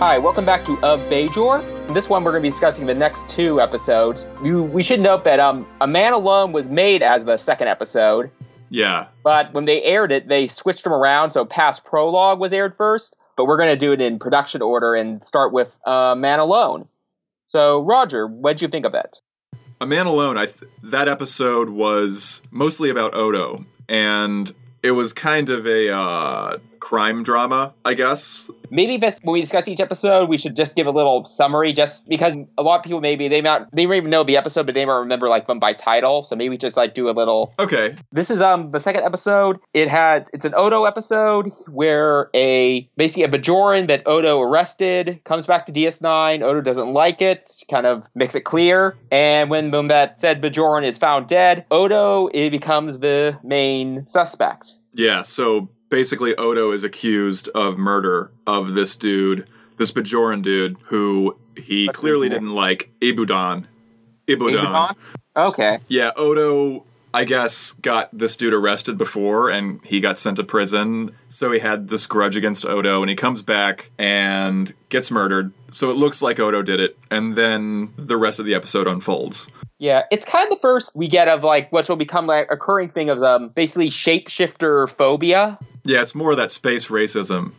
Hi, welcome back to Of Bajor. In this one, we're going to be discussing the next two episodes. You, we should note that um, A Man Alone was made as the second episode, Yeah. but when they aired it, they switched them around. So past prologue was aired first, but we're going to do it in production order and start with uh, Man Alone. So, Roger, what'd you think of it? A Man Alone, I th- that episode was mostly about Odo, and it was kind of a uh, crime drama, I guess. Maybe if it's, when we discuss each episode, we should just give a little summary, just because a lot of people maybe they not they may even know the episode, but they might remember like them by title. So maybe just like do a little Okay. This is um the second episode. It had it's an Odo episode where a basically a Bajoran that Odo arrested comes back to DS9. Odo doesn't like it, kind of makes it clear. And when, when that said Bajoran is found dead, Odo it becomes the main suspect. Yeah, so basically Odo is accused of murder of this dude, this Bajoran dude, who he What's clearly didn't like. Ibudan. Ibudan. Abaddon? Okay. Yeah, Odo, I guess, got this dude arrested before and he got sent to prison. So he had this grudge against Odo and he comes back and gets murdered. So it looks like Odo did it. And then the rest of the episode unfolds. Yeah, it's kind of the first we get of like what will become like a recurring thing of um basically shapeshifter phobia. Yeah, it's more of that space racism.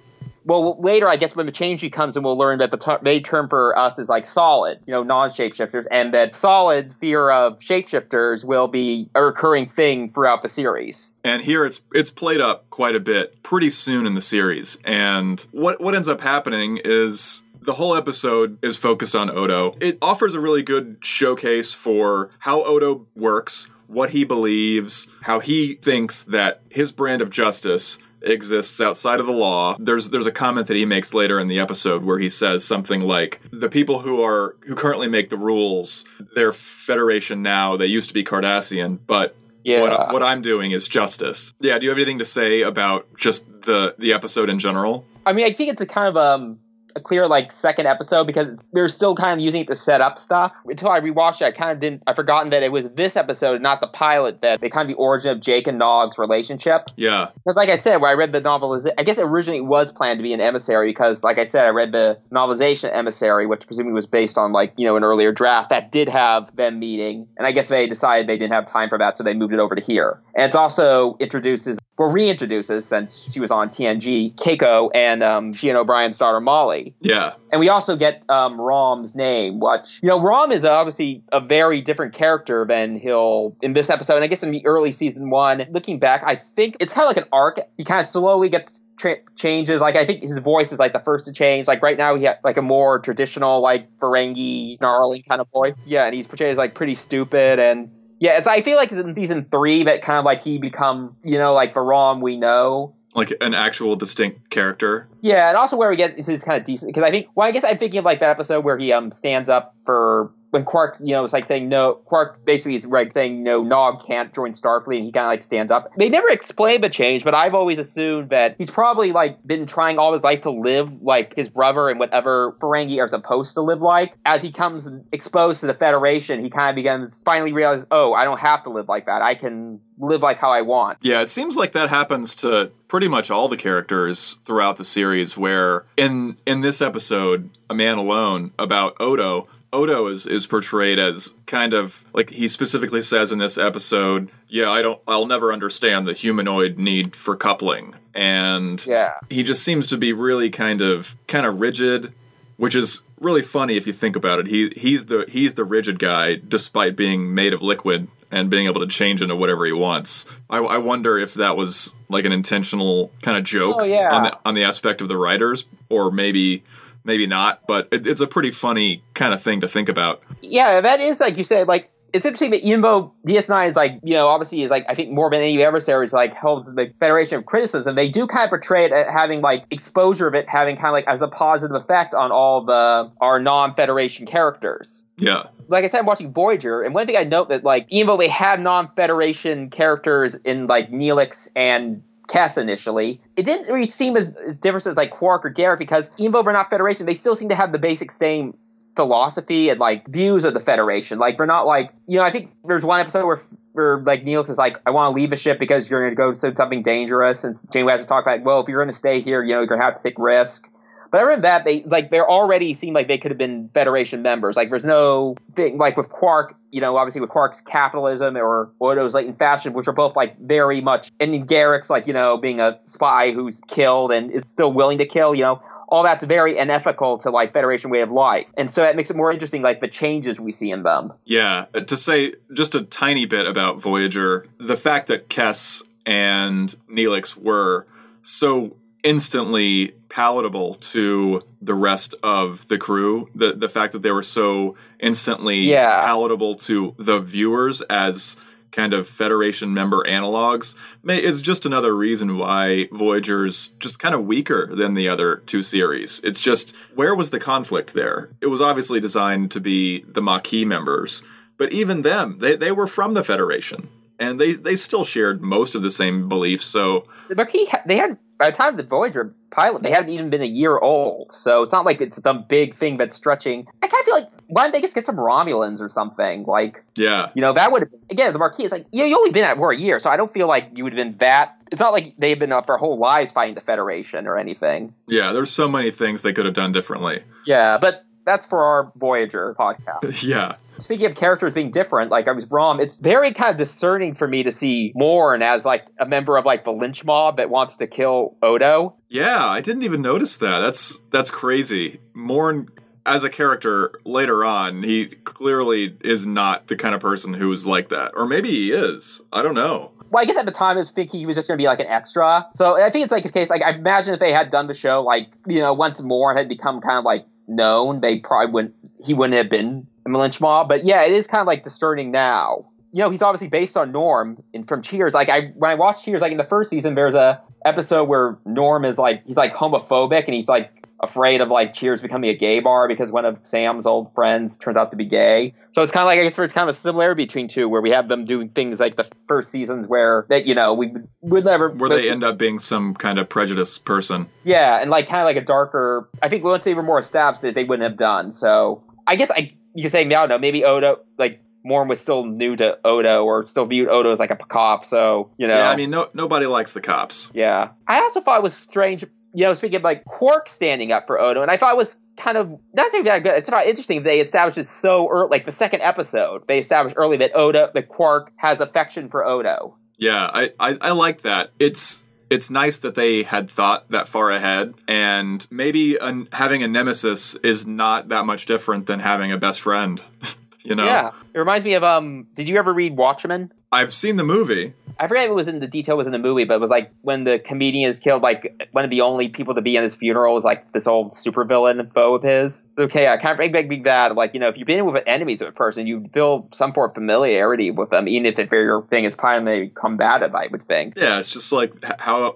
Well, later, I guess when the change comes, and we'll learn that the ter- main term for us is like solid, you know, non-shapeshifters, and that solid fear of shapeshifters will be a recurring thing throughout the series. And here it's it's played up quite a bit pretty soon in the series. And what what ends up happening is the whole episode is focused on Odo. It offers a really good showcase for how Odo works, what he believes, how he thinks that his brand of justice exists outside of the law. There's there's a comment that he makes later in the episode where he says something like the people who are who currently make the rules, they're Federation now, they used to be Cardassian, but Yeah. what, what I'm doing is justice. Yeah, do you have anything to say about just the the episode in general? I mean, I think it's a kind of um a clear like second episode because they're still kind of using it to set up stuff. Until I rewatched it, I kind of didn't. I forgotten that it was this episode, not the pilot, that they kind of the origin of Jake and Nog's relationship. Yeah, Because, like I said, when I read the novel, I guess it originally was planned to be an emissary. Because, like I said, I read the novelization emissary, which presumably was based on like you know an earlier draft that did have them meeting, and I guess they decided they didn't have time for that, so they moved it over to here. And it's also introduces, well, reintroduces since she was on TNG, Keiko and um, she and O'Brien's daughter Molly. yeah, And we also get um, Rom's name, which, you know, Rom is obviously a very different character than he'll in this episode. And I guess in the early season one, looking back, I think it's kind of like an arc. He kind of slowly gets tra- changes. Like, I think his voice is like the first to change. Like, right now, he has like a more traditional, like, Ferengi, snarling kind of voice. Yeah, and he's portrayed as like pretty stupid and. Yeah, it's, I feel like in season three that kind of like he become, you know, like the Rom we know. like an actual distinct character. Yeah, and also where we get this is kind of decent because I think well, I guess I'm thinking of like that episode where he um stands up for when Quark, you know, it's like saying no. Quark basically is right saying no. Nog can't join Starfleet, and he kind of like stands up. They never explain the change, but I've always assumed that he's probably like been trying all his life to live like his brother and whatever Ferengi are supposed to live like. As he comes exposed to the Federation, he kind of begins finally realizes, oh, I don't have to live like that. I can live like how I want. Yeah, it seems like that happens to pretty much all the characters throughout the series. Where in in this episode, A Man Alone, about Odo, Odo is is portrayed as kind of like he specifically says in this episode, "Yeah, I don't, I'll never understand the humanoid need for coupling," and Yeah. he just seems to be really kind of kind of rigid which is really funny if you think about it he he's the he's the rigid guy despite being made of liquid and being able to change into whatever he wants i, I wonder if that was like an intentional kind of joke Oh, yeah. on the on the aspect of the writers or maybe maybe not but it, it's a pretty funny kind of thing to think about. Yeah, that is like you said, like it's interesting that even though DS9 is like, you know, obviously is like I think more than any adversaries like holds the Federation of criticism, they do kind of portray it as having like exposure of it having kind of like as a positive effect on all the our non-Federation characters. yeah. Like I said, I'm watching Voyager, and one thing I note that like even though they have non-Federation characters in like Neelix and Kes initially, it didn't really seem as, as different as like Quark or Garak because even though they're not Federation, they still seem to have the basic same philosophy and like views of the Federation. Like they're not like you know I think there's one episode where where like Neelix is like I want to leave a ship because you're going to go to something dangerous, and Janeway has to talk about well if you're going to stay here, you know you're going to have to take risk. But other than that, they like they're already seem like they could have been Federation members. Like there's no thing like with Quark, you know, obviously with Quark's capitalism or Odo's latent fashion, which are both like very much and Garak's like, you know, being a spy who's killed and is still willing to kill, you know, all that's very unethical to like Federation way of life. And so that makes it more interesting, like the changes we see in them. Yeah. Uh, to say just a tiny bit about Voyager, the fact that Kes and Neelix were so instantly palatable to the rest of the crew. The the fact that they were so instantly Yeah. palatable to the viewers as kind of Federation member analogs may, is just another reason why Voyager's just kind of weaker than the other two series. It's just where was the conflict there? It was obviously designed to be the Maquis members, but even them, they, they were from the Federation. And they, they still shared most of the same beliefs, so The Maquis, they had by the time the Voyager pilot, they haven't even been a year old. So it's not like it's some big thing that's stretching. I kind of feel like why don't they just get some Romulans or something? Like yeah. you know that would have again the Maquis is like you you only been at war a year, so I don't feel like you would have been that. It's not like they've been up their whole lives fighting the Federation or anything. Yeah, there's so many things they could have done differently. Yeah, but that's for our Voyager podcast. yeah. Speaking of characters being different, like I was Brom, it's very kind of discerning for me to see Morn as like a member of like the lynch mob that wants to kill Odo. Yeah, I didn't even notice that. That's that's crazy. Morn as a character later on, he clearly is not the kind of person who's like that. Or maybe he is. I don't know. Well, I guess at the time I was thinking he was just going to be like an extra. So I think it's like a case like I imagine if they had done the show like you know once Morn had become kind of like known, they probably wouldn't he wouldn't have been a lynch mob. But yeah, it is kind of like discerning now. You know, he's obviously based on Norm in, from Cheers. Like I when I watched Cheers, like in the first season, there's a episode where Norm is like he's like homophobic and he's like afraid of like Cheers becoming a gay bar because one of Sam's old friends turns out to be gay. So it's kind of like I guess there's kind of a similarity between two where we have them doing things like the first seasons where that you know we would- never Where they end up being some kind of prejudiced person. yeah, and like kind of like a darker. I think once they were more established, that they wouldn't have done. So I guess I you could say I don't know maybe Odo like Morn was still new to Odo or still viewed Odo as like a cop. So you know, Yeah, I mean, no, nobody likes the cops. yeah. I also thought it was strange. You know, speaking of like Quark standing up for Odo, and I thought it was kind of not saying that good. It's not interesting they established it so early, like the second episode, they established early that Odo, that Quark has affection for Odo. Yeah, I, I, I like that. It's it's nice that they had thought that far ahead, and maybe an, having a nemesis is not that much different than having a best friend. you know, Yeah, it reminds me of um. Did you ever read Watchmen? I've seen the movie. I forget if it was in the detail was in the movie, but it was like when the comedian is killed, like one of the only people to be in his funeral is like this old supervillain foe of his. Okay, I can't make big big that like you know if you've been with enemies of a person, you feel some form of familiarity with them, even if the your thing is primarily combative. I would think. Yeah, it's just like how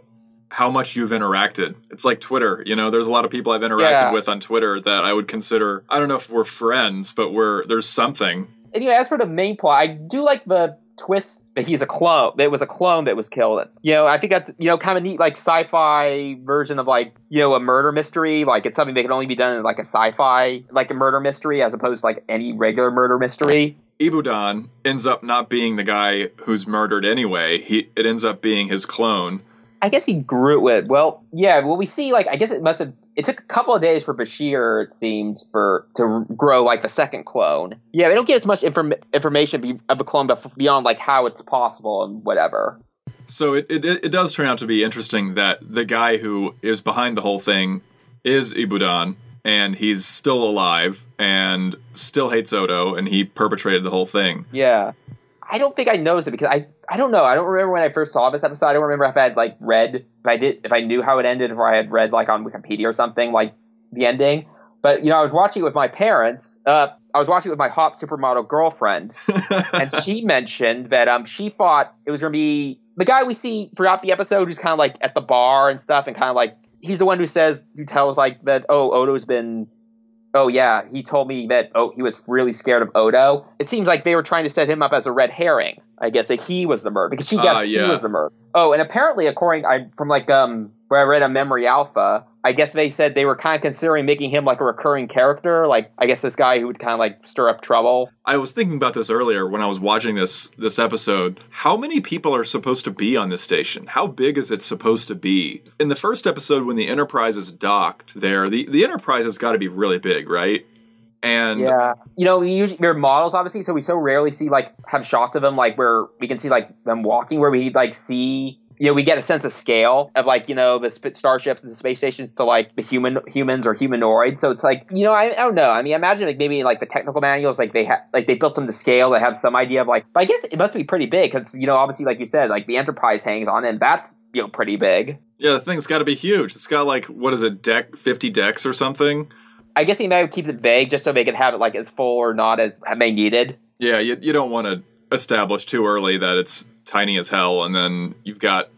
how much you've interacted. It's like Twitter. You know, there's a lot of people I've interacted Yeah. with on Twitter that I would consider. I don't know if we're friends, but we're there's something. Anyway, as for the main plot, I do like the twist that he's a clone. That it was a clone that was killed. You know, I think that's you know kind of neat, like sci-fi version of like you know a murder mystery. Like it's something that can only be done in like a sci-fi like a murder mystery as opposed to like any regular murder mystery. Ibudan ends up not being the guy who's murdered anyway. He it ends up being his clone. I guess he grew it. Well, yeah. Well, we see like I guess it must have. It took a couple of days for Bashir, it seems, for to grow like a second clone. Yeah, they don't give us much inform- information of a clone, but beyond like how it's possible and whatever. So it, it it does turn out to be interesting that the guy who is behind the whole thing is Ibudan, and he's still alive and still hates Odo, and he perpetrated the whole thing. Yeah. I don't think I noticed it because I I don't know. I don't remember when I first saw this episode. I don't remember if I had like read if I did if I knew how it ended or I had read like on Wikipedia or something like the ending. But you know, I was watching it with my parents. Uh, I was watching it with my hot supermodel girlfriend, and she mentioned that um she thought it was gonna be the guy we see throughout the episode who's kind of like at the bar and stuff, and kind of like he's the one who says who tells like that oh Odo's been oh yeah he told me that oh he was really scared of Odo. It seems like they were trying to set him up as a red herring. I guess that he was the murderer because she guessed Ah, yeah. he was the murderer. Oh, and apparently according I from like um where I read on Memory Alpha, I guess they said they were kind of considering making him like a recurring character, like I guess this guy who would kind of like stir up trouble. I was thinking about this earlier when I was watching this this episode. How many people are supposed to be on this station? How big is it supposed to be? In the first episode, when the Enterprise is docked there, the the Enterprise has got to be really big, right? And yeah, you know, we usually they're models obviously, so we so rarely see like have shots of them like where we can see like them walking, where we like see you know, we get a sense of scale of like, you know, the starships and the space stations to like the human humans or humanoid. So it's like, you know, I, I don't know. I mean, imagine like maybe like the technical manuals, like they have, like they built them to scale. They have some idea of like, but I guess it must be pretty big because, you know, obviously, like you said, like the Enterprise hangs on and that's, you know, pretty big. Yeah, the thing's got to be huge. It's got like, what is it, deck, 50 decks or something? I guess he might keep it vague just so they can have it like as full or not as they needed. Yeah, you, you don't want to establish too early that it's tiny as hell and then you've got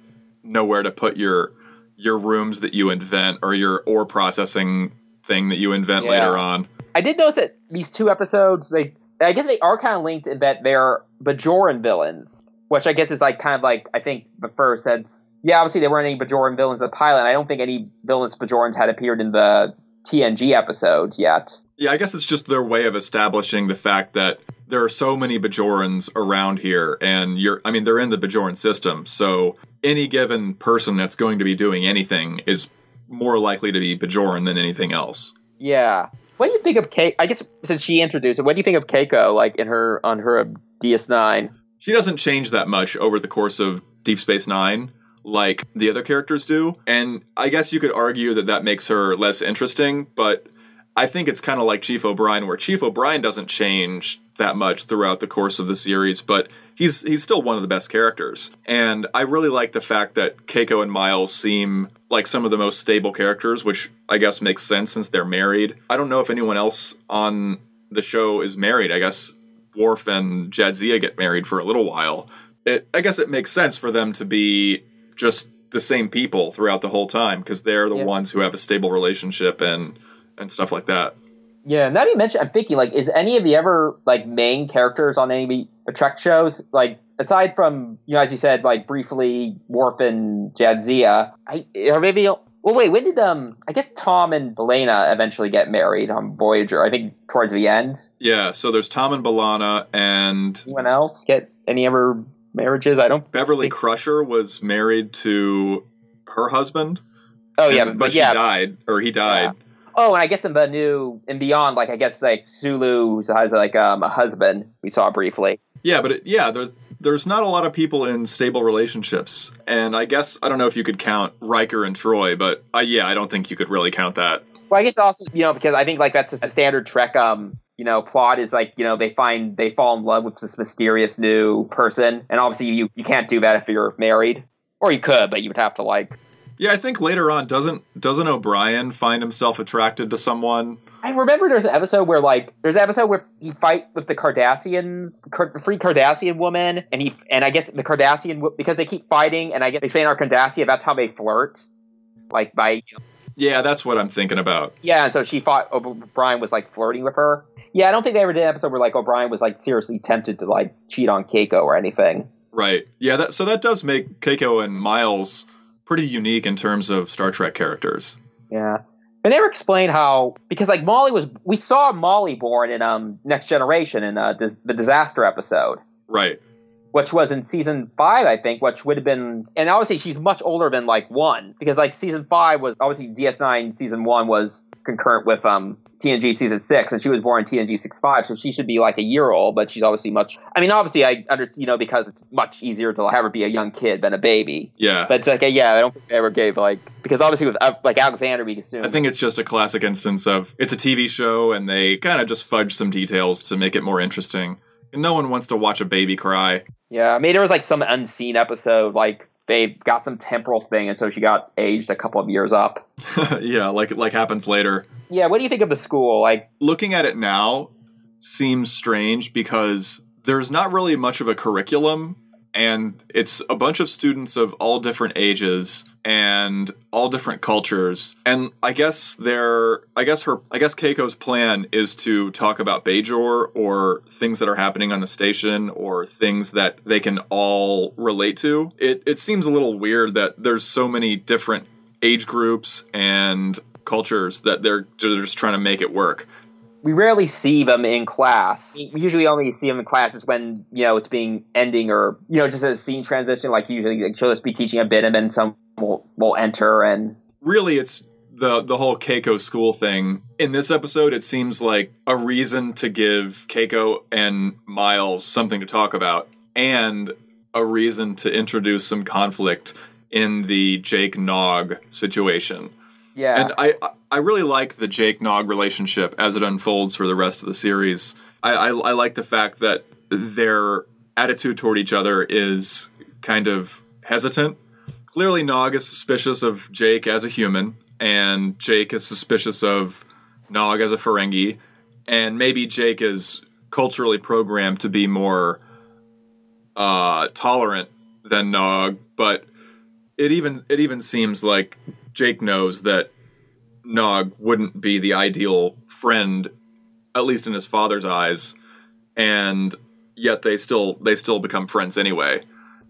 nowhere to put your your rooms that you invent or your ore processing thing that you invent yeah. later on. I did notice that these two episodes, they I guess they are kind of linked in that they're Bajoran villains, which I guess is like kind of like I think the first sense. Yeah, obviously there weren't any Bajoran villains in the pilot. I don't think any villains Bajorans had appeared in the TNG episodes yet. Yeah, I guess it's just their way of establishing the fact that there are so many Bajorans around here, and you're, I mean, they're in the Bajoran system, so any given person that's going to be doing anything is more likely to be Bajoran than anything else. Yeah. What do you think of Kate? I guess since she introduced it, what do you think of Keiko, like in her on her DS9? She doesn't change that much over the course of Deep Space Nine like the other characters do. And I guess you could argue that that makes her less interesting, but I think it's kind of like Chief O'Brien, where Chief O'Brien doesn't change that much throughout the course of the series, but he's he's still one of the best characters. And I really like the fact that Keiko and Miles seem like some of the most stable characters, which I guess makes sense since they're married. I don't know if anyone else on the show is married. I guess Worf and Jadzia get married for a little while. It, I guess it makes sense for them to be just the same people throughout the whole time because they're the yeah. ones who have a stable relationship and and stuff like that. Yeah, now that you mentioned, I'm thinking like, is any of the ever like main characters on any of the Trek shows like aside from you know as you said like briefly Worf and Jadzia, I are maybe well wait when did um I guess Tom and B'Elanna eventually get married on Voyager? I think towards the end. Yeah, so there's Tom and B'Elanna and anyone else get any ever marriages? I don't. Beverly think... Crusher was married to her husband. Oh yeah, but, but yeah, she died or he died. Yeah. Oh, and I guess in the new and beyond, like I guess like Sulu has like um, a husband we saw briefly. Yeah, but it, yeah, there's there's not a lot of people in stable relationships, and I guess I don't know if you could count Riker and Troi, but uh, yeah, I don't think you could really count that. Well, I guess also you know because I think like that's a standard Trek um you know plot is like you know they find they fall in love with this mysterious new person, and obviously you you can't do that if you're married, or you could, but you would have to like yeah, I think later on doesn't doesn't O'Brien find himself attracted to someone? I remember there's an episode where like there's an episode where he fight with the Cardassians, the free Cardassian woman, and he and I guess the Cardassian because they keep fighting, and I guess they say in our Cardassia that's how they flirt, like by. You know, yeah, that's what I'm thinking about. Yeah, and so she thought O'Brien was like flirting with her. Yeah, I don't think they ever did an episode where like O'Brien was like seriously tempted to like cheat on Keiko or anything. Right. Yeah. That, so that does make Keiko and Miles pretty unique in terms of Star Trek characters. Yeah. They never explain how because like Molly was we saw Molly born in um Next Generation in uh, dis- the disaster episode. Right. Which was in season five, I think, which would have been, and obviously she's much older than like one because like season five was obviously DS9 season one was concurrent with um TNG season six, and she was born in TNG six five, so she should be like a year old, but she's obviously much. I mean, obviously, I understand, you know, because it's much easier to have her be a young kid than a baby. Yeah, but it's like, yeah, I don't think they ever gave like because obviously with uh, like Alexander, we assume. I think it's just a classic instance of it's a TV show, and they kind of just fudge some details to make it more interesting. And no one wants to watch a baby cry. Yeah, I mean, there was like some unseen episode, like they got some temporal thing, and so she got aged a couple of years up. yeah, like like happens later. Yeah, what do you think of the school? Like looking at it now seems strange because there's not really much of a curriculum and it's a bunch of students of all different ages and all different cultures and i guess their i guess her i guess keiko's plan is to talk about bajor or things that are happening on the station or things that they can all relate to it it seems a little weird that there's so many different age groups and cultures that they're, they're just trying to make it work. We rarely see them in class. We usually only see them in classes when you know it's being ending or you know just a scene transition. Like usually, like, she'll just be teaching a bit, and then some will will enter and really it's the the whole Keiko school thing. In this episode, it seems like a reason to give Keiko and Miles something to talk about, and a reason to introduce some conflict in the Jake Nog situation. Yeah. And I I really like the Jake Nog relationship as it unfolds for the rest of the series. I, I, I like the fact that their attitude toward each other is kind of hesitant. Clearly, Nog is suspicious of Jake as a human, and Jake is suspicious of Nog as a Ferengi, and maybe Jake is culturally programmed to be more uh, tolerant than Nog, but it even it even seems like Jake knows that Nog wouldn't be the ideal friend, at least in his father's eyes, and yet they still they still become friends anyway.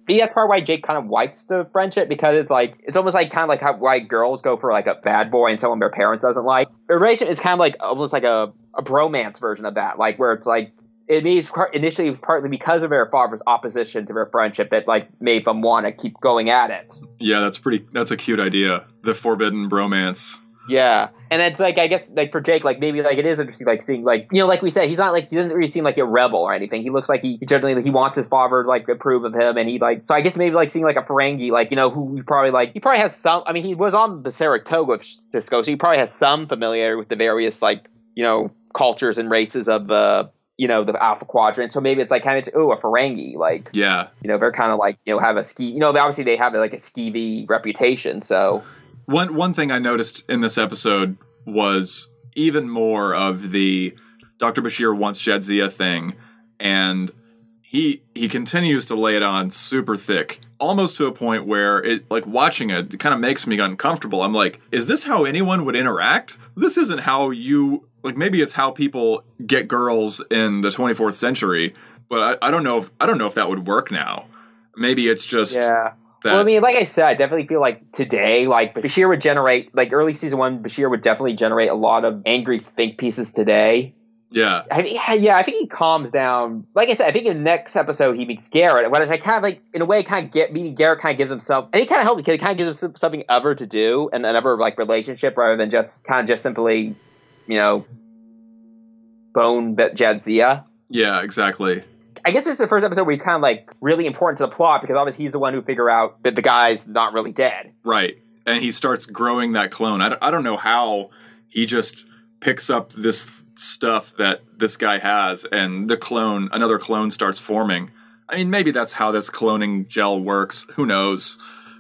Maybe that's part why Jake kind of likes the friendship because it's like it's almost like kind of like how why girls go for like a bad boy and someone their parents doesn't like. A relationship is kind of like almost like a, a bromance version of that, like where it's like it means initially partly because of their father's opposition to their friendship that like made them want to keep going at it. Yeah, that's pretty. That's a cute idea. The forbidden bromance. Yeah, and it's like I guess like for Jake, like maybe like it is interesting, like seeing like you know, like we said, he's not like he doesn't really seem like a rebel or anything. He looks like he generally he wants his father to, like approve of him, and he like so I guess maybe like seeing like a Ferengi, like you know, who he probably like he probably has some. I mean, he was on the Saratoga with Sisko, so he probably has some familiarity with the various like you know cultures and races of the you know the Alpha Quadrant. So maybe it's like kind of oh a Ferengi, like Yeah. you know they're kind of like you know have a ski. You know, obviously they have like a skeevy reputation, so. One one thing I noticed in this episode was even more of the Dr. Bashir wants Jadzia thing, and he he continues to lay it on super thick, almost to a point where it like watching it, it kind of makes me uncomfortable. I'm like, is this how anyone would interact? This isn't how you like. Maybe it's how people get girls in the 24th century, but I, I don't know if I don't know if that would work now. Maybe it's just Yeah. that. Well, I mean, like I said, I definitely feel like today, like Bashir would generate, like early season one, Bashir would definitely generate a lot of angry think pieces today. Yeah, I think, yeah, I think he calms down. Like I said, I think in the next episode he meets Garak, which I kind of like, in a way, kind of get meeting Garak kind of gives himself, and he kind of helps because it kind of gives him something other to do and another like relationship rather than just kind of just simply, you know, bone that Jadzia. yeah, exactly. I guess this is the first episode where he's kind of like really important to the plot because obviously he's the one who figure out that the guy's not really dead. Right. And he starts growing that clone. I don't, I don't know how he just picks up this stuff that this guy has and the clone, another clone starts forming. I mean, maybe that's how this cloning gel works. Who knows?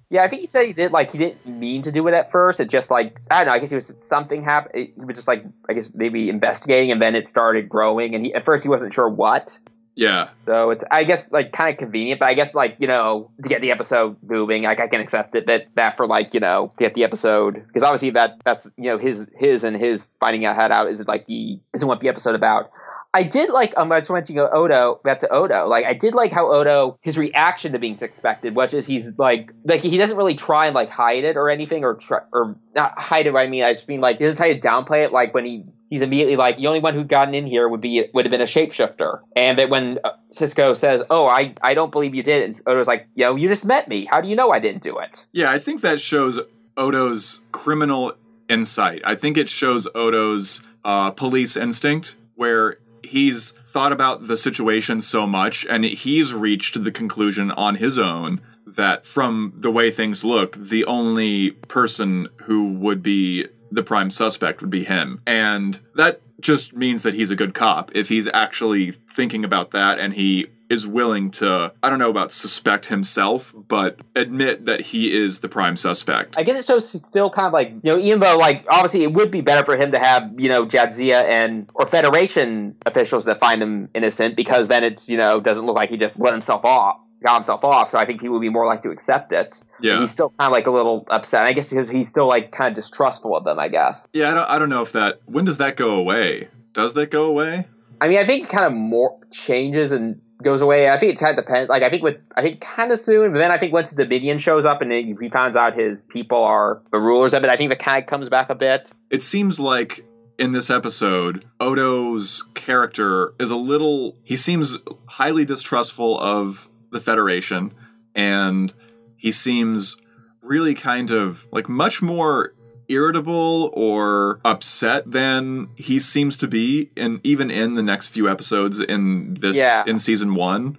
Yeah, I think he said he did like he didn't mean to do it at first. It just like I don't know. I guess he was something happened. He was just like I guess maybe investigating, and then it started growing. And he, at first he wasn't sure what. Yeah. So it's I guess like kind of convenient, but I guess like you know to get the episode moving, like I can accept it that that for like you know to get the episode because obviously that that's you know his his and his finding out how out is like the isn't what the episode about. I did like um, I just went to go Odo back to Odo. Like I did like how Odo his reaction to being suspected, which is he's like like he doesn't really try and like hide it or anything or try or not hide it. I mean I just mean like he doesn't try to downplay it. Like when he he's immediately like the only one who'd gotten in here would be would have been a shapeshifter. And that when uh, Sisko says, "Oh, I I don't believe you did," and Odo's like, "Yo, you just met me. How do you know I didn't do it?" Yeah, I think that shows Odo's criminal insight. I think it shows Odo's uh, police instinct, where he's thought about the situation so much and he's reached the conclusion on his own that from the way things look, the only person who would be the prime suspect would be him. And that just means that he's a good cop if he's actually thinking about that and he is willing to I don't know about suspect himself, but admit that he is the prime suspect. I guess it shows still kind of like you know, even though like obviously it would be better for him to have you know Jadzia and or Federation officials that find him innocent because then it's you know doesn't look like he just let himself off. Got himself off, so I think he would be more likely to accept it. Yeah. he's still kind of like a little upset. I guess because he's still like kind of distrustful of them. I guess. Yeah, I don't I don't know if that when does that go away? Does that go away? I mean, I think it kind of more changes and goes away. I think it kind of depends. Like I think with I think kind of soon, but then I think once the Dominion shows up and he he finds out his people are the rulers of it, I think the kind of comes back a bit. It seems like in this episode, Odo's character is a little. He seems highly distrustful of the Federation, and he seems really kind of like much more irritable or upset than he seems to be and even in the next few episodes in this Yeah. in season 1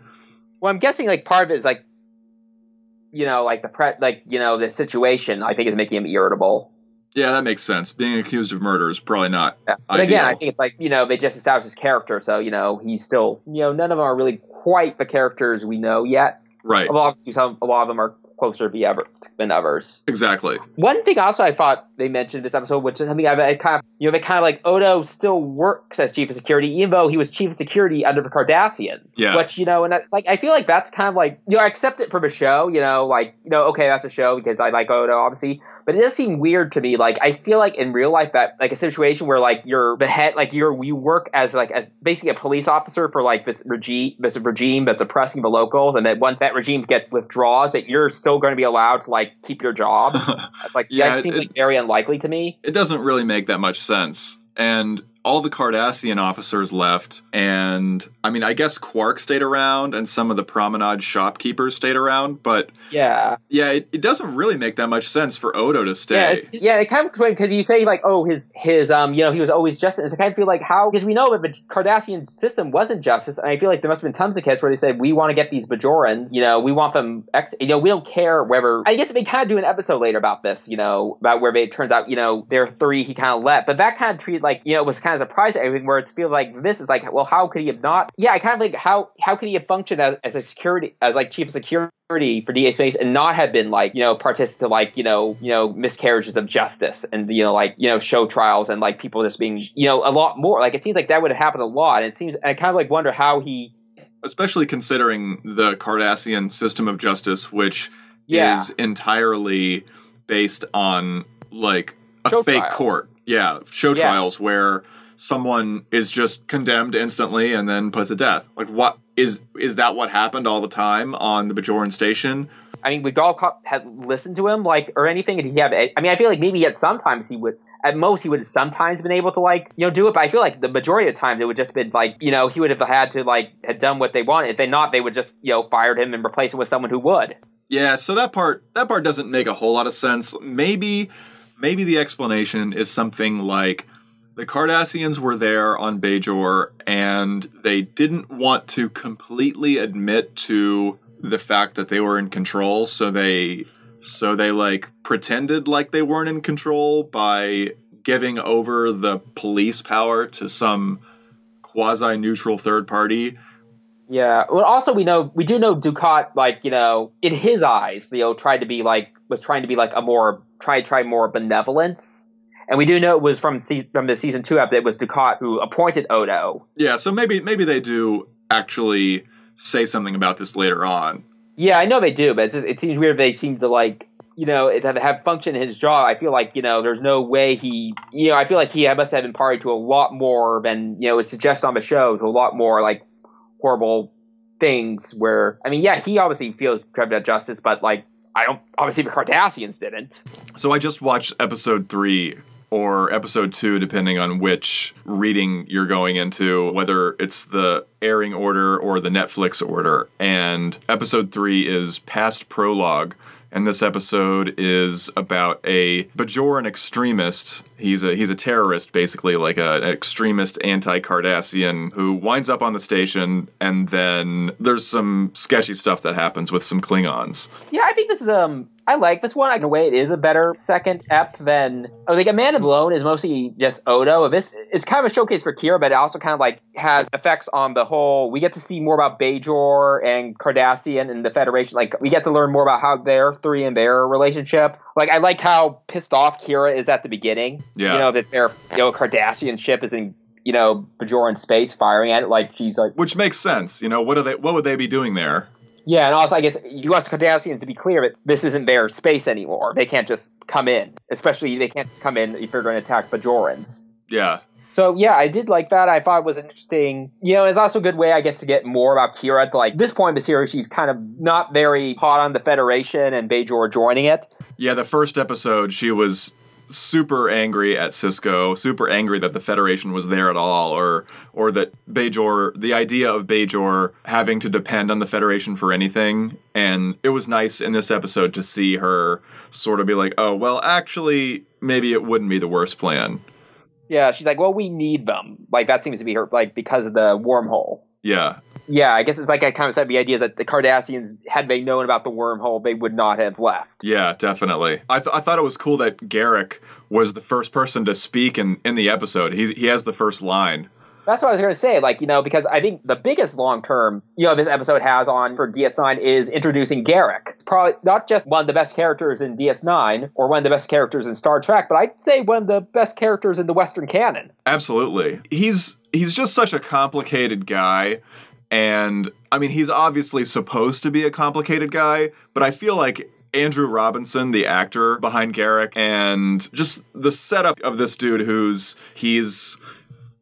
Well, I'm guessing like part of it is like, you know, like the pre, like you know, the situation. I think is making him irritable. Yeah that makes sense being accused of murder is probably not Yeah. But again, I think it's like you know they just established his character, so you know he's still you know none of them are really quite the characters we know yet. right Although obviously some a lot of them are closer to ever than others. exactly One thing also I thought they mentioned this episode, which is something I, I kind of, you know, they kind of like Odo still works as chief of security, even though he was chief of security under the Cardassians. Yeah. Which, you know, and it's like, I feel like that's kind of like, you know, I accept it from a show, you know, like, you know, okay, that's a show because I like Odo, obviously. But it does seem weird to me. Like, I feel like in real life that, like, a situation where, like, you're the head, like, you're, you work as, like, as basically a police officer for, like, this regime, this regime that's oppressing the locals. And that once that regime gets withdraws, that you're still going to be allowed to, like, keep your job. Like Yeah, that seems it- like very unlikely to me. it doesn't really make that much sense. And all the Cardassian officers left, and I mean, I guess Quark stayed around, and some of the Promenade shopkeepers stayed around, but Yeah, yeah, it, it doesn't really make that much sense for Odo to stay. yeah, it's, yeah. It kind of because you say like, oh, his his um, you know, he was always justice. I kind of feel like how because we know that the Cardassian system wasn't justice, and I feel like there must have been tons of cases where they said we want to get these Bajorans, you know, we want them, ex- you know, we don't care whether. I guess they kind of do an episode later about this, you know, about where they, it turns out, you know, there are three he kind of let, but that kind of treated like, you know, was kind of surprising. Everything where it's feel like this is like, well, how could he have not? Yeah, I kind of like how how could he have functioned as, as a security as like chief of security for DA Space and not have been like you know participant to like you know you know miscarriages of justice and you know like you know show trials and like people just being you know a lot more like it seems like that would have happened a lot and it seems I kind of like wonder how he Especially considering the Cardassian system of justice, which yeah is entirely based on like a Show fake trial. court. Yeah, show Yeah. trials where someone is just condemned instantly and then put to death. Like what is is that what happened all the time on the Bajoran station? I mean would Galcop have listened to him like or anything did he have I mean I feel like maybe at sometimes he would at most he would have sometimes been able to like you know do it but I feel like the majority of times it would just been like you know he would have had to like had done what they wanted if they not they would just you know fired him and replace him with someone who would Yeah, so that part that part doesn't make a whole lot of sense. Maybe maybe the explanation is something like the Cardassians were there on Bajor and they didn't want to completely admit to the fact that they were in control, so they so they like pretended like they weren't in control by giving over the police power to some quasi neutral third party. Yeah. Well, also we know we do know Dukat, like you know, in his eyes, you know, tried to be like was trying to be like a more try try more benevolence, and we do know it was from se- from the season two episode. It was Dukat who appointed Odo. Yeah, so maybe maybe they do actually say something about this later on. Yeah, I know they do, but it's just, it seems weird. They seem to like you know it have, have function in his job. I feel like you know there's no way he you know I feel like he must have been party to a lot more than you know it suggests on the show to a lot more like horrible things. Where I mean, yeah, he obviously feels deprived of justice, but like I don't obviously the Cardassians didn't. So I just watched episode three or episode two, depending on which reading you're going into, whether it's the airing order or the Netflix order. And episode three is past prologue. And this episode is about a Bajoran extremist. He's a he's a terrorist, basically, like a, an extremist anti-Cardassian who winds up on the station, and then there's some sketchy stuff that happens with some Klingons. Yeah, I think this is um I like this one. In a way, it is a better second ep than oh, like A Man Alone is mostly just Odo. This it's kind of a showcase for Kira, but it also kind of like has effects on the whole. We get to see more about Bajor and Cardassian and the Federation. Like we get to learn more about how their three and their relationships. Like I like how pissed off Kira is at the beginning. Yeah. you know that their you know Cardassian ship is in you know Bajoran space firing at it. Like she's like Which makes sense. You know, what are they what would they be doing there? Yeah, and also I guess you want Cardassians to be clear that this isn't their space anymore. They can't just come in, especially they can't just come in if they're going to attack Bajorans. Yeah. So yeah, I did like that. I thought it was interesting. You know, it's also a good way, I guess, to get more about Kira. At like this point in the series, she's kind of not very hot on the Federation and Bajor joining it. Yeah, the first episode, she was super angry at Sisko, super angry that the Federation was there at all, or or that Bajor, the idea of Bajor having to depend on the Federation for anything. And it was nice in this episode to see her sort of be like, oh, well, actually, maybe it wouldn't be the worst plan. Yeah, she's like, well, we need them. Like that seems to be her, like because of the wormhole. Yeah. Yeah, I guess it's like I kind of said the idea that the Cardassians, had they known about the wormhole, they would not have left. Yeah, definitely. I, th- I thought it was cool that Garak was the first person to speak in, in the episode. He, he has the first line. That's what I was going to say. Like, you know, because I think the biggest long term, you know, this episode has on for DS9 is introducing Garak. Probably not just one of the best characters in DS9 or one of the best characters in Star Trek, but I'd say one of the best characters in the Western canon. Absolutely. He's he's just such a complicated guy. And I mean, he's obviously supposed to be a complicated guy, but I feel like Andrew Robinson, the actor behind Garak, and just the setup of this dude who's he's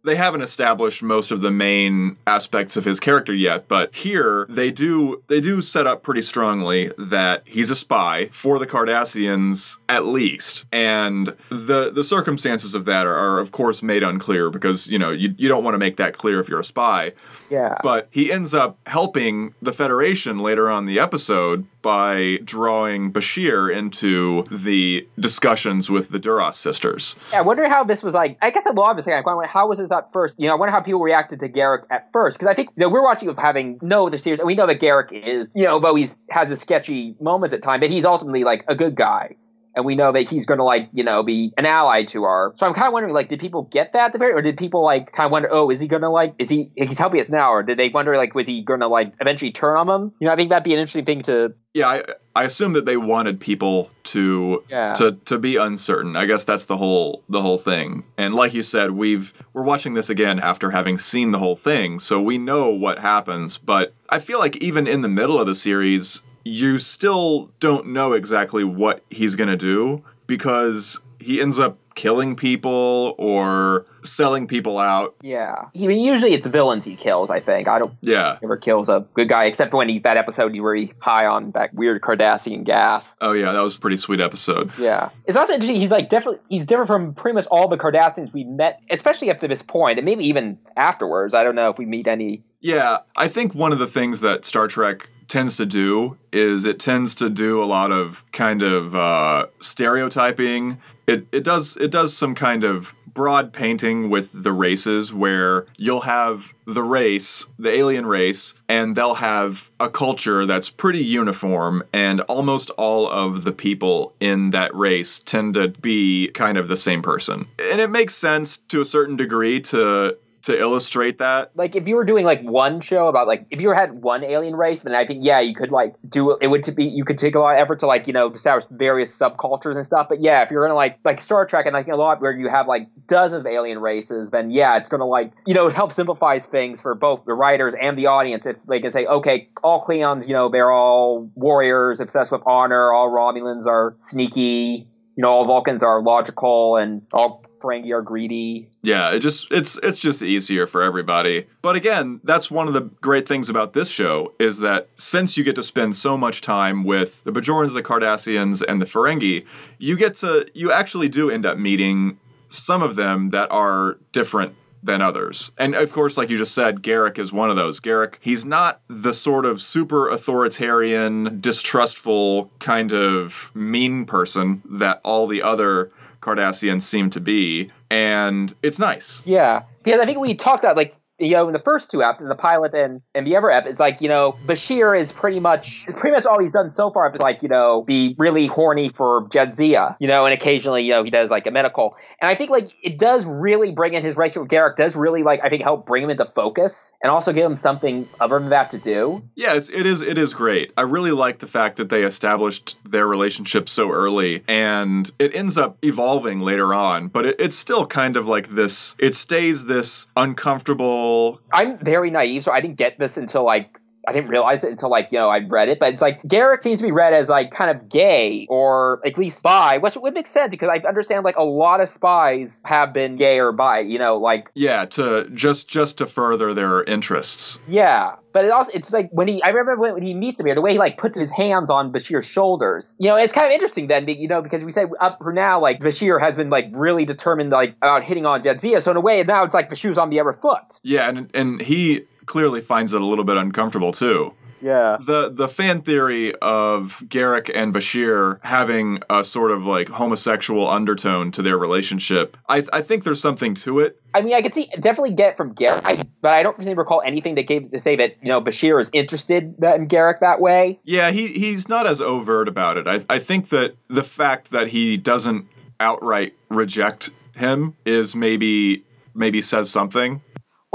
they haven't established most of the main aspects of his character yet, but here they do they do set up pretty strongly that he's a spy for the Cardassians at least. And the the circumstances of that are, are of course made unclear because, you know, you, you don't want to make that clear if you're a spy. Yeah. But he ends up helping the Federation later on the episode by drawing Bashir into the discussions with the Duras sisters. Yeah, I wonder how this was like. I guess lot of this, I wonder how was this at first? You know, I wonder how people reacted to Garak at first because I think you know we're watching having no other series, and we know that Garak is you know, though he's has his sketchy moments at time, but he's ultimately like a good guy and we know that he's going to like you know be an ally to our. So I'm kind of wondering like, did people get that at the very, or did people like kind of wonder, oh, is he going to like, is he he's helping us now, or did they wonder like, was he going to like eventually turn on them? You know, I think that'd be an interesting thing to. Yeah, I, I assume that they wanted people to Yeah. to to be uncertain. I guess that's the whole the whole thing. And like you said, we've we're watching this again after having seen the whole thing, so we know what happens. But I feel like even in the middle of the series, you still don't know exactly what he's gonna do because he ends up killing people or selling people out. Yeah, he, I mean, usually it's villains he kills. I think I don't Yeah. ever kills a good guy except when he that episode where he high on that weird Cardassian gas. Oh yeah, that was a pretty sweet episode. Yeah, it's also interesting. He's like definitely he's different from pretty much all the Cardassians we met, especially up to this point, and maybe even afterwards. I don't know if we meet any. Yeah, I think one of the things that Star Trek tends to do is it tends to do a lot of kind of uh, stereotyping. It it does it does some kind of broad painting with the races where you'll have the race, the alien race, and they'll have a culture that's pretty uniform and almost all of the people in that race tend to be kind of the same person. And it makes sense to a certain degree to to illustrate that. Like if you were doing like one show about like if you had one alien race, then I think yeah you could like do it would to be you could take a lot of effort to like you know establish various subcultures and stuff. But yeah, if you're gonna like like Star Trek and like a lot where you have like dozens of alien races, then yeah, it's gonna like you know it helps simplify things for both the writers and the audience if they can say okay, all Klingons you know they're all warriors obsessed with honor, all Romulans are sneaky, you know all Vulcans are logical, and all Ferengi are greedy. Yeah, it just it's it's just easier for everybody. But again, that's one of the great things about this show is that since you get to spend so much time with the Bajorans, the Cardassians, and the Ferengi, you get to you actually do end up meeting some of them that are different than others. And of course, like you just said, Garak is one of those. Garak, he's not the sort of super authoritarian, distrustful, kind of mean person that all the other Cardassians seem to be. And it's nice. Yeah, because I think we talked about like you know in the first two episodes, the pilot and and the other ep, it's like you know Bashir is pretty much pretty much all he's done so far is like you know be really horny for Jadzia, you know, and occasionally you know he does like a medical, and I think like it does really bring in his relationship with Garak does really like I think help bring him into focus and also give him something other than that to do. Yeah, it's, it is. It is great. I really like the fact that they established their relationship so early, and it ends up evolving later on. But it, it's still kind of like this. It stays this uncomfortable. I'm very naive, so I didn't get this until like I didn't realize it until like you know I read it, but it's like Garak seems to be read as like kind of gay or at least bi, which would make sense because I understand like a lot of spies have been gay or bi. You know, like yeah, to just just to further their interests. Yeah, but it also it's like when he I remember when, when he meets him here, the way he like puts his hands on Bashir's shoulders. You know, it's kind of interesting then, you know, because we said up for now like Bashir has been like really determined like about hitting on Jadzia. So in a way, now it's like Bashir's on the other foot. Yeah, and and he clearly finds it a little bit uncomfortable too. Yeah. The the fan theory of Garak and Bashir having a sort of like homosexual undertone to their relationship, I I think there's something to it. I mean, I could see definitely get it from Garak, I, but I don't really recall anything that gave to say that you know Bashir is interested in Garak that way. Yeah, he he's not as overt about it. I I think that the fact that he doesn't outright reject him is maybe maybe says something.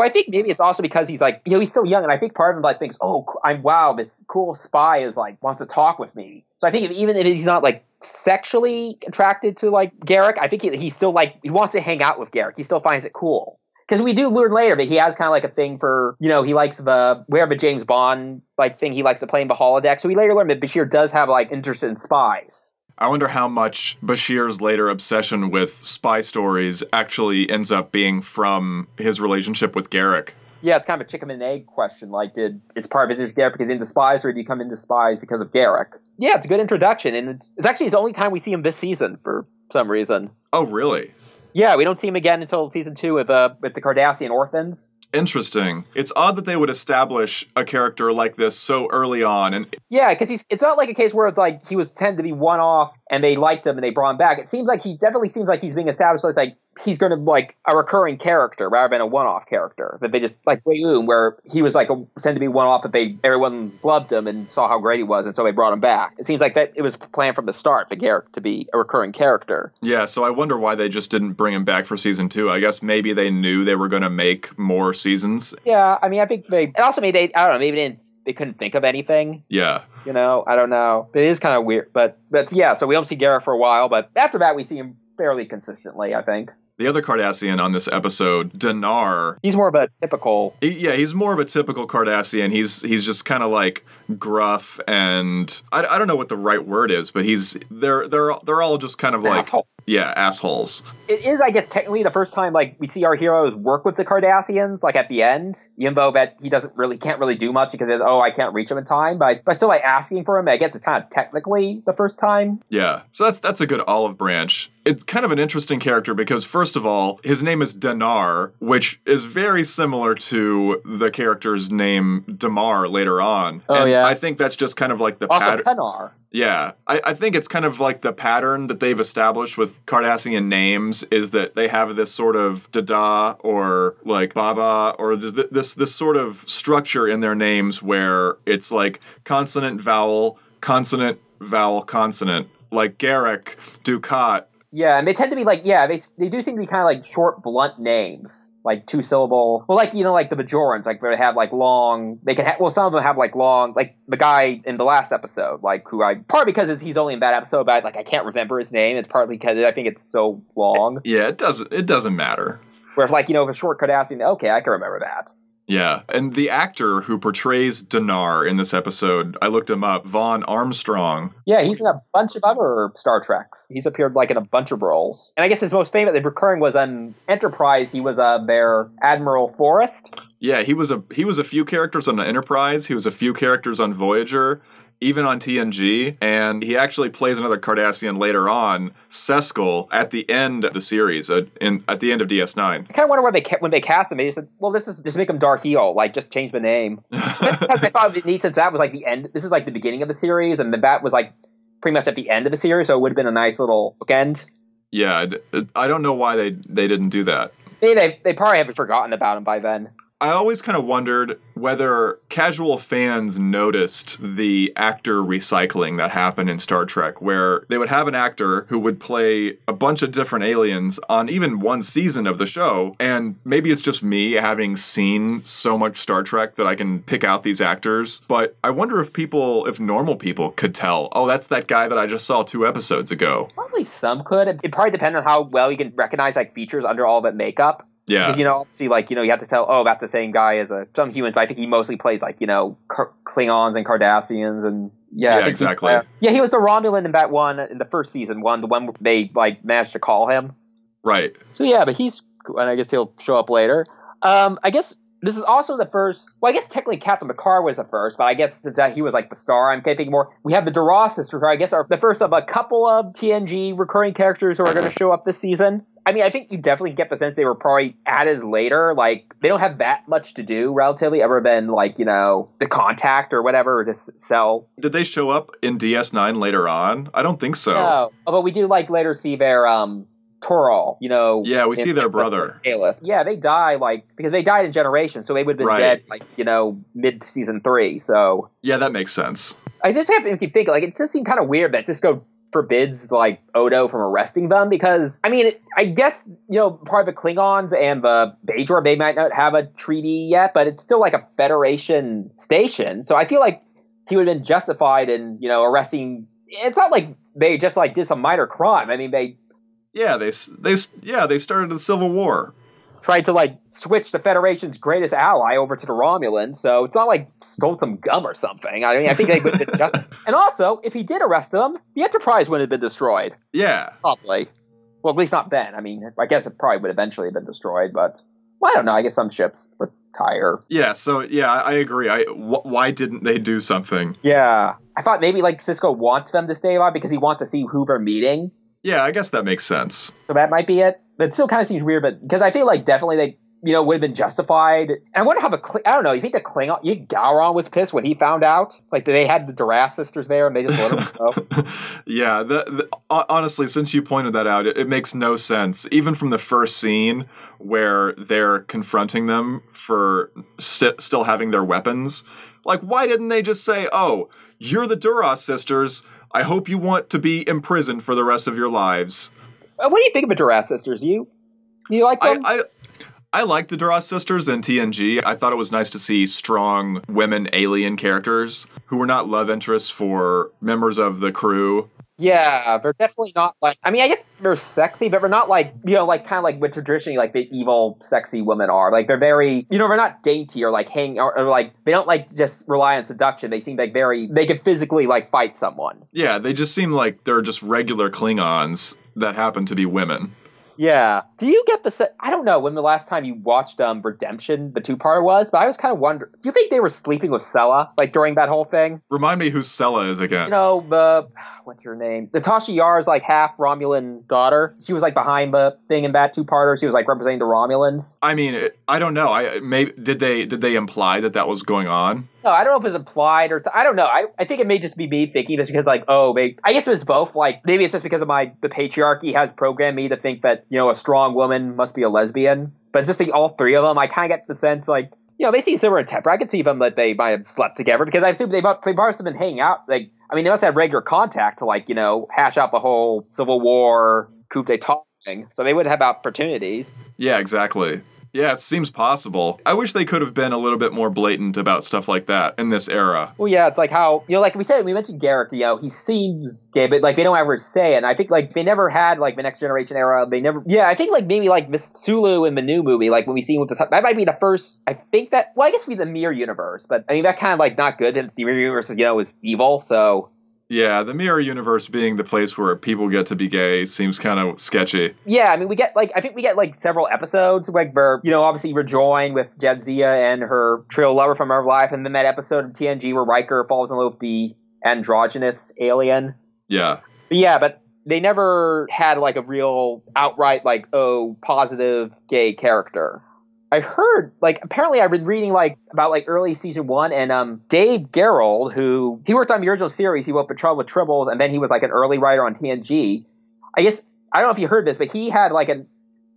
Well, I think maybe it's also because he's like, you know, he's so young, and I think part of him like thinks, oh, I'm wow, this cool spy is like wants to talk with me. So I think if, even if he's not like sexually attracted to like Garak, I think he, he's still like he wants to hang out with Garak. He still finds it cool because we do learn later that he has kind of like a thing for you know he likes the we James Bond like thing he likes to play in the holodeck. So we later learn that Bashir does have like interest in spies. I wonder how much Bashir's later obsession with spy stories actually ends up being from his relationship with Garak. Yeah, it's kind of a chicken and egg question. Like, did is part of it Garak because he's into spies, or did he come into spies because of Garak? Yeah, it's a good introduction, and it's, it's actually the only time we see him this season for some reason. Oh, really? Yeah, we don't see him again until season two with uh with the Cardassian orphans. Interesting. It's odd that they would establish a character like this so early on, and yeah, because it's not like a case where it's like he was tend to be one off and they liked him and they brought him back. It seems like he definitely seems like he's being established as like he's going to like a recurring character rather than a one-off character. That they just like Weyoun, where he was like a, tend to be one-off, but they everyone loved him and saw how great he was, and so they brought him back. It seems like that it was planned from the start for Garak to be a recurring character. Yeah, so I wonder why they just didn't bring him back for season two. I guess maybe they knew they were going to make more seasons. Yeah, I mean, I think they and also maybe they I don't know maybe they didn't they couldn't think of anything. Yeah. You know, I don't know. It is kind of weird, but but yeah. So we don't see Garak for a while, but after that we see him fairly consistently. I think. The other Cardassian on this episode, Danar. He's more of a typical. Yeah, he's more of a typical Cardassian. He's he's just kind of like gruff and I, I don't know what the right word is, but he's they're they're they're all just kind of like Asshole. yeah assholes. It is, I guess, technically the first time like we see our heroes work with the Cardassians, like at the end. Though that he doesn't really can't really do much because it's, oh I can't reach him in time, but but still like asking for him. I guess it's kind of technically the first time. Yeah, so that's that's a good olive branch. It's kind of an interesting character because first of all, his name is Danar, which is very similar to the character's name Damar later on. Oh, and yeah. I think that's just kind of like the pattern. Yeah, I, I think it's kind of like the pattern that they've established with Cardassian names is that they have this sort of Dada or like Baba or this this this sort of structure in their names where it's like consonant vowel consonant vowel consonant like Garak Dukat. Yeah, and they tend to be like yeah, they they do seem to be kind of like short, blunt names, like two syllable. Well, like you know, like the Bajorans, like where they have like long. They can have well, some of them have like long, like the guy in the last episode, like who I part because it's, he's only in that episode, but I, like I can't remember his name. It's partly because I think it's so long. Yeah, it doesn't it doesn't matter. Where if like you know, if a short Cardassian, okay, I can remember that. Yeah, and the actor who portrays Danar in this episode, I looked him up, Vaughn Armstrong. Yeah, he's in a bunch of other Star Treks. He's appeared like in a bunch of roles, and I guess his most famous, the recurring, was on Enterprise. He was uh, their Admiral Forrest. Yeah, he was a he was a few characters on the Enterprise. He was a few characters on Voyager, even on TNG, and he actually plays another Cardassian later on, Seskal, at the end of the series, uh, in at the end of DS9. I kind of wonder why they ca- when they cast him, they just said, "Well, this is just make him Dark Heel, like just change the name." That's because they thought it'd be neat since that was like the end. This is like the beginning of the series, and then that was like pretty much at the end of the series, so it would have been a nice little bookend. Yeah, I don't know why they they didn't do that. They they probably haven't forgotten about him by then. I always kind of wondered whether casual fans noticed the actor recycling that happened in Star Trek, where they would have an actor who would play a bunch of different aliens on even one season of the show. And maybe it's just me having seen so much Star Trek that I can pick out these actors. But I wonder if people, if normal people could tell, oh, that's that guy that I just saw two episodes ago. Probably some could. It, probably depends on how well you can recognize like features under all that makeup. Yeah. Because, you know, obviously, like, you know, you have to tell, oh, that's the same guy as a, some humans, but I think he mostly plays, like, you know, K- Klingons and Cardassians and, yeah. Yeah, he- exactly. uh, yeah, he was the Romulan in that one, in the first season one, the one they, like, managed to call him. Right. So, yeah, but he's, and I guess he'll show up later. Um, I guess this is also the first, well, I guess technically Captain Picard was the first, but I guess since that he was, like, the star, I'm thinking more, we have the Duras sisters, who I guess are the first of a couple of TNG recurring characters who are going to show up this season. I mean, I think you definitely get the sense they were probably added later. Like, they don't have that much to do, relatively, other than, like, you know, the contact or whatever, or just sell. Did they show up in DS9 later on? I don't think so. No. Oh, but we do, like, later see their, um, Toral, you know. Yeah, we in- see their brother. Talus. Yeah, they die, like, because they died in Generation, so they would have been Right. dead, like, you know, mid season three, so. Yeah, that makes sense. I just have to keep thinking, like, it does seem kind of weird that Sisko forbids, like, Odo from arresting them because, I mean, it, I guess, you know, part of the Klingons and the Bajor, they might not have a treaty yet, but it's still like a Federation station. So I feel like he would have been justified in, you know, arresting. It's not like they just, like, did some minor crime. I mean, they Yeah, they they yeah they started the Civil War. Tried to, like, switch the Federation's greatest ally over to the Romulans, so it's not like stole some gum or something. I mean, I think they would have just. And also, if he did arrest them, the Enterprise wouldn't have been destroyed. Yeah, Probably. Well, at least not then. I mean, I guess it probably would eventually have been destroyed, but well, I don't know. I guess some ships retire. yeah. So yeah, I I agree. I wh- why didn't they do something? Yeah. I thought maybe like Sisko wants them to stay alive because he wants to see Hoover meeting. Yeah, I guess that makes sense. So that might be it. It still kind of seems weird, but because I feel like definitely they, you know, would have been justified. And I wonder how the, Kling- I don't know, you think the Klingon, you think Gowron was pissed when he found out? Like they had the Duras sisters there and they just let him go? yeah, the, the, honestly, since you pointed that out, it, it makes no sense. Even from the first scene where they're confronting them for st- still having their weapons, like why didn't they just say, "Oh, you're the Duras sisters. I hope you want to be imprisoned for the rest of your lives." Uh, what do you think of the Duras sisters? You, you like I, them? I I like the Duras sisters in TNG. I thought it was nice to see strong women alien characters who were not love interests for members of the crew. Yeah, they're definitely not like. I mean, I guess they're sexy, but they're not like you know, like kind of like what traditionally like the evil, sexy women are. Like they're very, you know, they're not dainty or like hang or, or like they don't like just rely on seduction. They seem like very they could physically like fight someone. Yeah, they just seem like they're just regular Klingons that happen to be women. Yeah. Do you get the? Se- I don't know when the last time you watched um Redemption, the two part was, but I was kind of wondering. Do you think they were sleeping with Sela like during that whole thing? Remind me who Sela is again. You know, the what's her name? Natasha Yar's like half Romulan daughter. She was like behind the thing in that two parter. She was like representing the Romulans. I mean, I don't know. I maybe did they did they imply that that was going on? No, I don't know if it's implied or I don't know. I, I think it may just be me thinking just because like oh they, I guess it was both like maybe it's just because of my the patriarchy has programmed me to think that you know a strong woman must be a lesbian. But just seeing all three of them, I kind of get the sense like you know they seem similar in temper. I could see them that they might have slept together because I assume they must they must have been hanging out. Like I mean they must have regular contact to like you know hash out the whole Civil War coup d'état thing. So they would have opportunities. Yeah, exactly. Yeah, it seems possible. I wish they could have been a little bit more blatant about stuff like that in this era. Well, yeah, it's like how you know, like we said, we mentioned Garak. You know, he seems gay, but like they don't ever say it. And I think like they never had like the next generation era. They never. Yeah, I think like maybe like Miss Sulu in the new movie, like when we see him with this, that might be the first. I think that. Well, I guess we the Mirror universe, but I mean that kind of like not good. Since the Mirror universe, you know, is evil. So Yeah, the mirror universe being the place where people get to be gay seems kind of sketchy. yeah, I mean we get like I think we get like several episodes like where you know obviously rejoin with Jadzia and her Trill lover from her life, and then that episode of TNG where Riker falls in love with the androgynous alien. Yeah. But yeah, but they never had like a real outright like oh positive gay character. I heard like apparently I've been reading like about like early season one and um Dave Gerrold who he worked on the original series he wrote Trouble with Tribbles and then he was like an early writer on TNG. I guess I don't know if you heard this but he had like an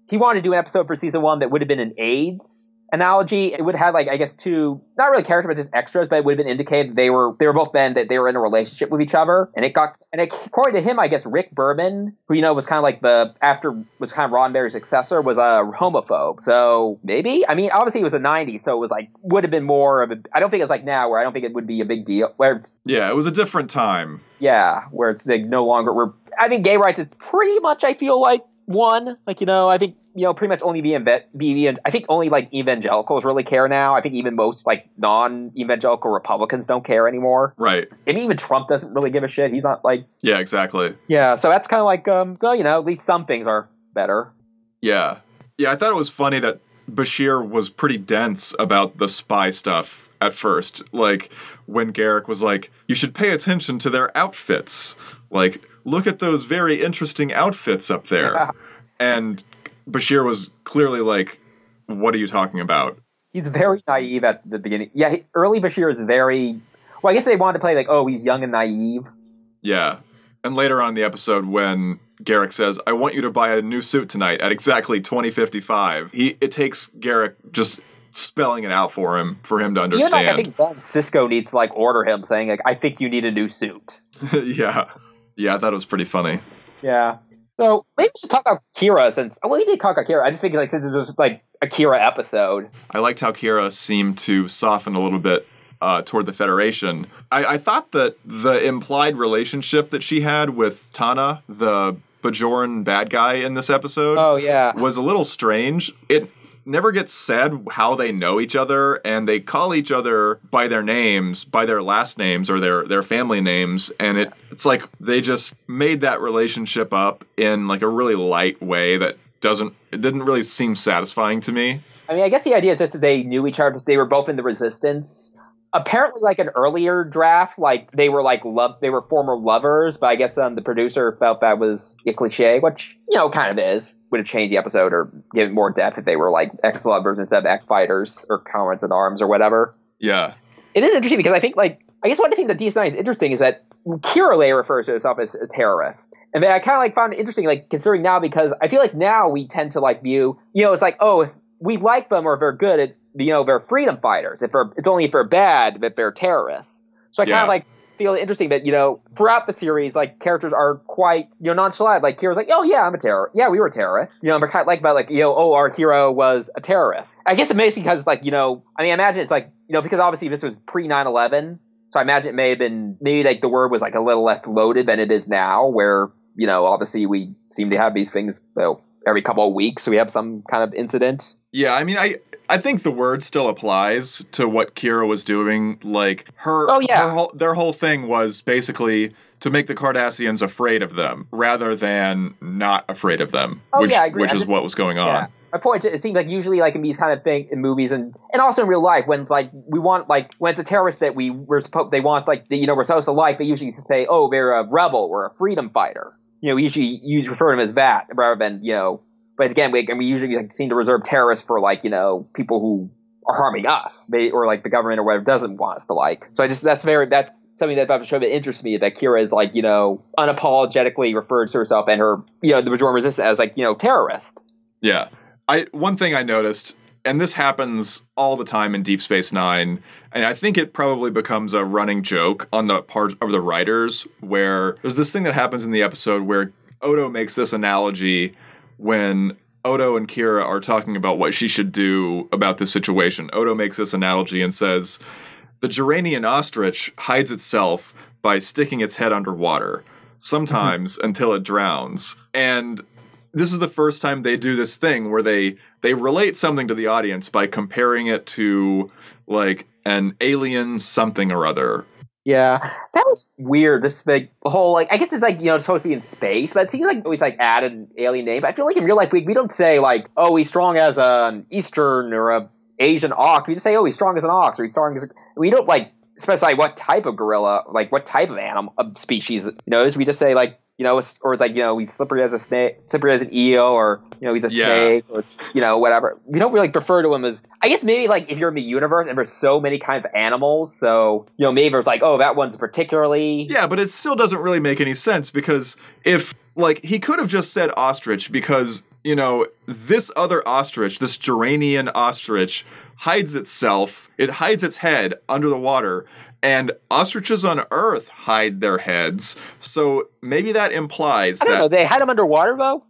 he wanted to do an episode for season one that would have been an AIDS analogy. It would have like I guess two not really characters but just extras, but it would have been indicated that they were they were both men that they were in a relationship with each other. And it got and it, according to him, I guess Rick Berman, who you know was kind of like the after was kind of Roddenberry's successor, was a homophobe. So maybe I mean obviously it was a '90s, so it was like would have been more of a. I don't think it's like now where I don't think it would be a big deal. Where it's Yeah, it was a different time. yeah, where it's like no longer. We're I think gay rights is pretty much I feel like one like you know I think you know pretty much only be, be I think only like evangelicals really care now. I think even most like non-evangelical Republicans don't care anymore. Right. And even Trump doesn't really give a shit. He's not like Yeah, exactly. yeah. So that's kind of like um. So you know, at least some things are better. Yeah. Yeah, I thought it was funny that Bashir was pretty dense about the spy stuff at first. Like when Garak was like, "You should pay attention to their outfits." Like, look at those very interesting outfits up there. and Bashir was clearly like, "What are you talking about?" He's very naive at the beginning. Yeah, he, early Bashir is very. Well, I guess they wanted to play like, oh, he's young and naive. Yeah. And later on in the episode, when Garak says, I want you to buy a new suit tonight at exactly 2055, he it takes Garak just spelling it out for him for him to Even understand. like I think Ben Sisko needs to like order him, saying like, I think you need a new suit. yeah. Yeah, I thought it was pretty funny. Yeah. So maybe we should talk about Kira since well, we did talk about Kira. I just think like since it was like a Kira episode. I liked how Kira seemed to soften a little bit uh, toward the Federation. I, I thought that the implied relationship that she had with Tahna, the Bajoran bad guy in this episode, Oh yeah. was a little strange. It never gets said how they know each other, and they call each other by their names, by their last names or their their family names, and it it's like they just made that relationship up in like a really light way that doesn't it didn't really seem satisfying to me. I mean, I guess the idea is just that they knew each other. They were both in the Resistance. Apparently, like an earlier draft, like they were like love, they were former lovers. But I guess um, the producer felt that was a cliche, which you know kind of is. Would have changed the episode or given more depth if they were like ex lovers instead of ex fighters or comrades in arms or whatever. Yeah. It is interesting because I think like I guess one thing that DS9 is interesting is that Kira Lay refers to herself as a terrorist. And then I kind of like found it interesting, like considering now because I feel like now we tend to like view, you know, it's like, oh, if we like them or if they're good, it, you know, they're freedom fighters. If they're, it's only if they're bad that they're terrorists. So I kind Yeah. of like feel interesting that you know throughout the series, like characters are quite you know nonchalant. Like Kira's like, oh yeah, I'm a terror. Yeah, we were terrorists. You know, but kind of like about like you know, oh, our hero was a terrorist. I guess it makes because like you know, I mean, imagine it's like you know because obviously this was pre 9/11, so I imagine it may have been maybe like the word was like a little less loaded than it is now, where you know obviously we seem to have these things well, every couple of weeks, we have some kind of incident. Yeah, I mean, I I think the word still applies to what Kira was doing. Like her, Oh, yeah. her whole, their whole thing was basically to make the Cardassians afraid of them rather than not afraid of them, Oh, which yeah, I agree. which I is just- what was going on. Yeah. My point is, it seems like usually like in these kind of things in movies and and also in real life when like we want like when it's a terrorist that we we're supposed they want like you know we're supposed to like they usually say oh they're a rebel or a freedom fighter you know we usually use refer to them as that rather than you know but again we we usually like, seem to reserve terrorists for like you know people who are harming us they or like the government or whatever doesn't want us to like so I just that's very that's something that about the show that interests me that Kira is like you know unapologetically refers to herself and her you know the Bajoran resistance as like you know terrorist. Yeah. I one thing I noticed, and this happens all the time in Deep Space Nine, and I think it probably becomes a running joke on the part of the writers, where there's this thing that happens in the episode where Odo makes this analogy when Odo and Kira are talking about what she should do about this situation. Odo makes this analogy and says, The Geranian ostrich hides itself by sticking its head underwater, sometimes until it drowns. And this is the first time they do this thing where they they relate something to the audience by comparing it to like an alien something or other. Yeah, that was weird. This big whole like I guess it's like you know it's supposed to be in space, but it seems like always like add an alien name. But I feel like in real life we we don't say like oh he's strong as an Eastern or a Asian ox. We just say oh he's strong as an ox or he's strong as a, we don't like specify what type of gorilla like what type of animal of species it knows. We just say like you know it's- or like you know he's slippery as a snake, slippery as an eel, or you know he's a Yeah. snake, or you know whatever. We don't really prefer to him as I guess maybe like if you're in the universe and there's so many kinds of animals, so you know maybe there's like oh that one's particularly Yeah, but it still doesn't really make any sense because if like he could have just said ostrich because you know this other ostrich, this Geranian ostrich hides itself, it hides its head under the water and ostriches on earth hide their heads. So maybe that implies I don't that know. They had them underwater though.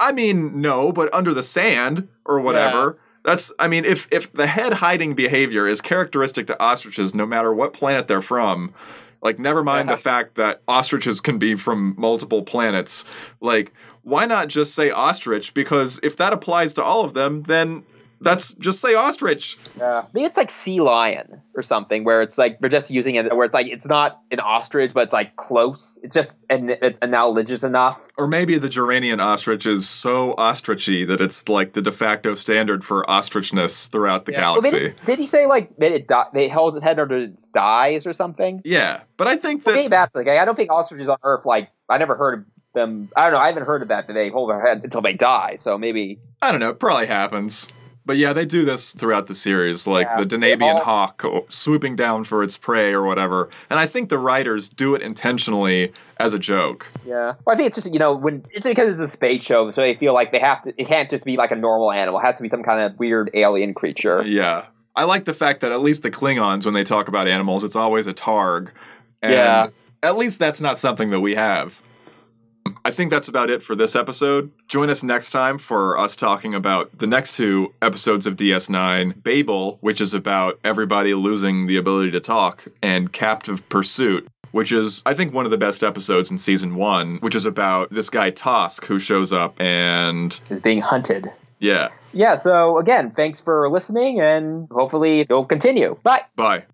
I mean, no, but under the sand or whatever. That's I mean, if if the head hiding behavior is characteristic to ostriches, no matter what planet they're from, Like, never mind the fact that ostriches can be from multiple planets. Like, why not just say ostrich? Because if that applies to all of them, then that's just say ostrich. Yeah. Maybe it's like sea lion or something where it's like they're just using it where it's like it's not an ostrich, but it's like close. It's just and it's analogous enough. Or maybe the Geranian ostrich is so ostrichy that it's like the de facto standard for ostrichness throughout the Yeah. Well, galaxy. did, did he say like that it di- they held its head under its dies or something? yeah, but I think Maybe that that's like I don't think ostriches on Earth like I never heard of them. I don't know. I haven't heard of that that they hold their heads until they die. So maybe I don't know, it probably happens. But yeah, they do this throughout the series, like Yeah, the they Denabian all- hawk swooping down for its prey or whatever. And I think the writers do it intentionally as a joke. Yeah. Well, I think it's just you know when it's because it's a space show, so they feel like they have to. It can't just be like a normal animal. It has to be some kind of weird alien creature. Yeah. I like the fact that at least the Klingons, when they talk about animals, it's always a targ. And Yeah. at least that's not something that we have. I think that's about it for this episode. Join us next time for us talking about the next two episodes of DS9 Babel, which is about everybody losing the ability to talk, and Captive Pursuit. Which is, I think, one of the best episodes in season one, which is about this guy Tosk who shows up and, Is being hunted. yeah, Yeah. So again, thanks for listening, and hopefully it'll continue. Bye. bye.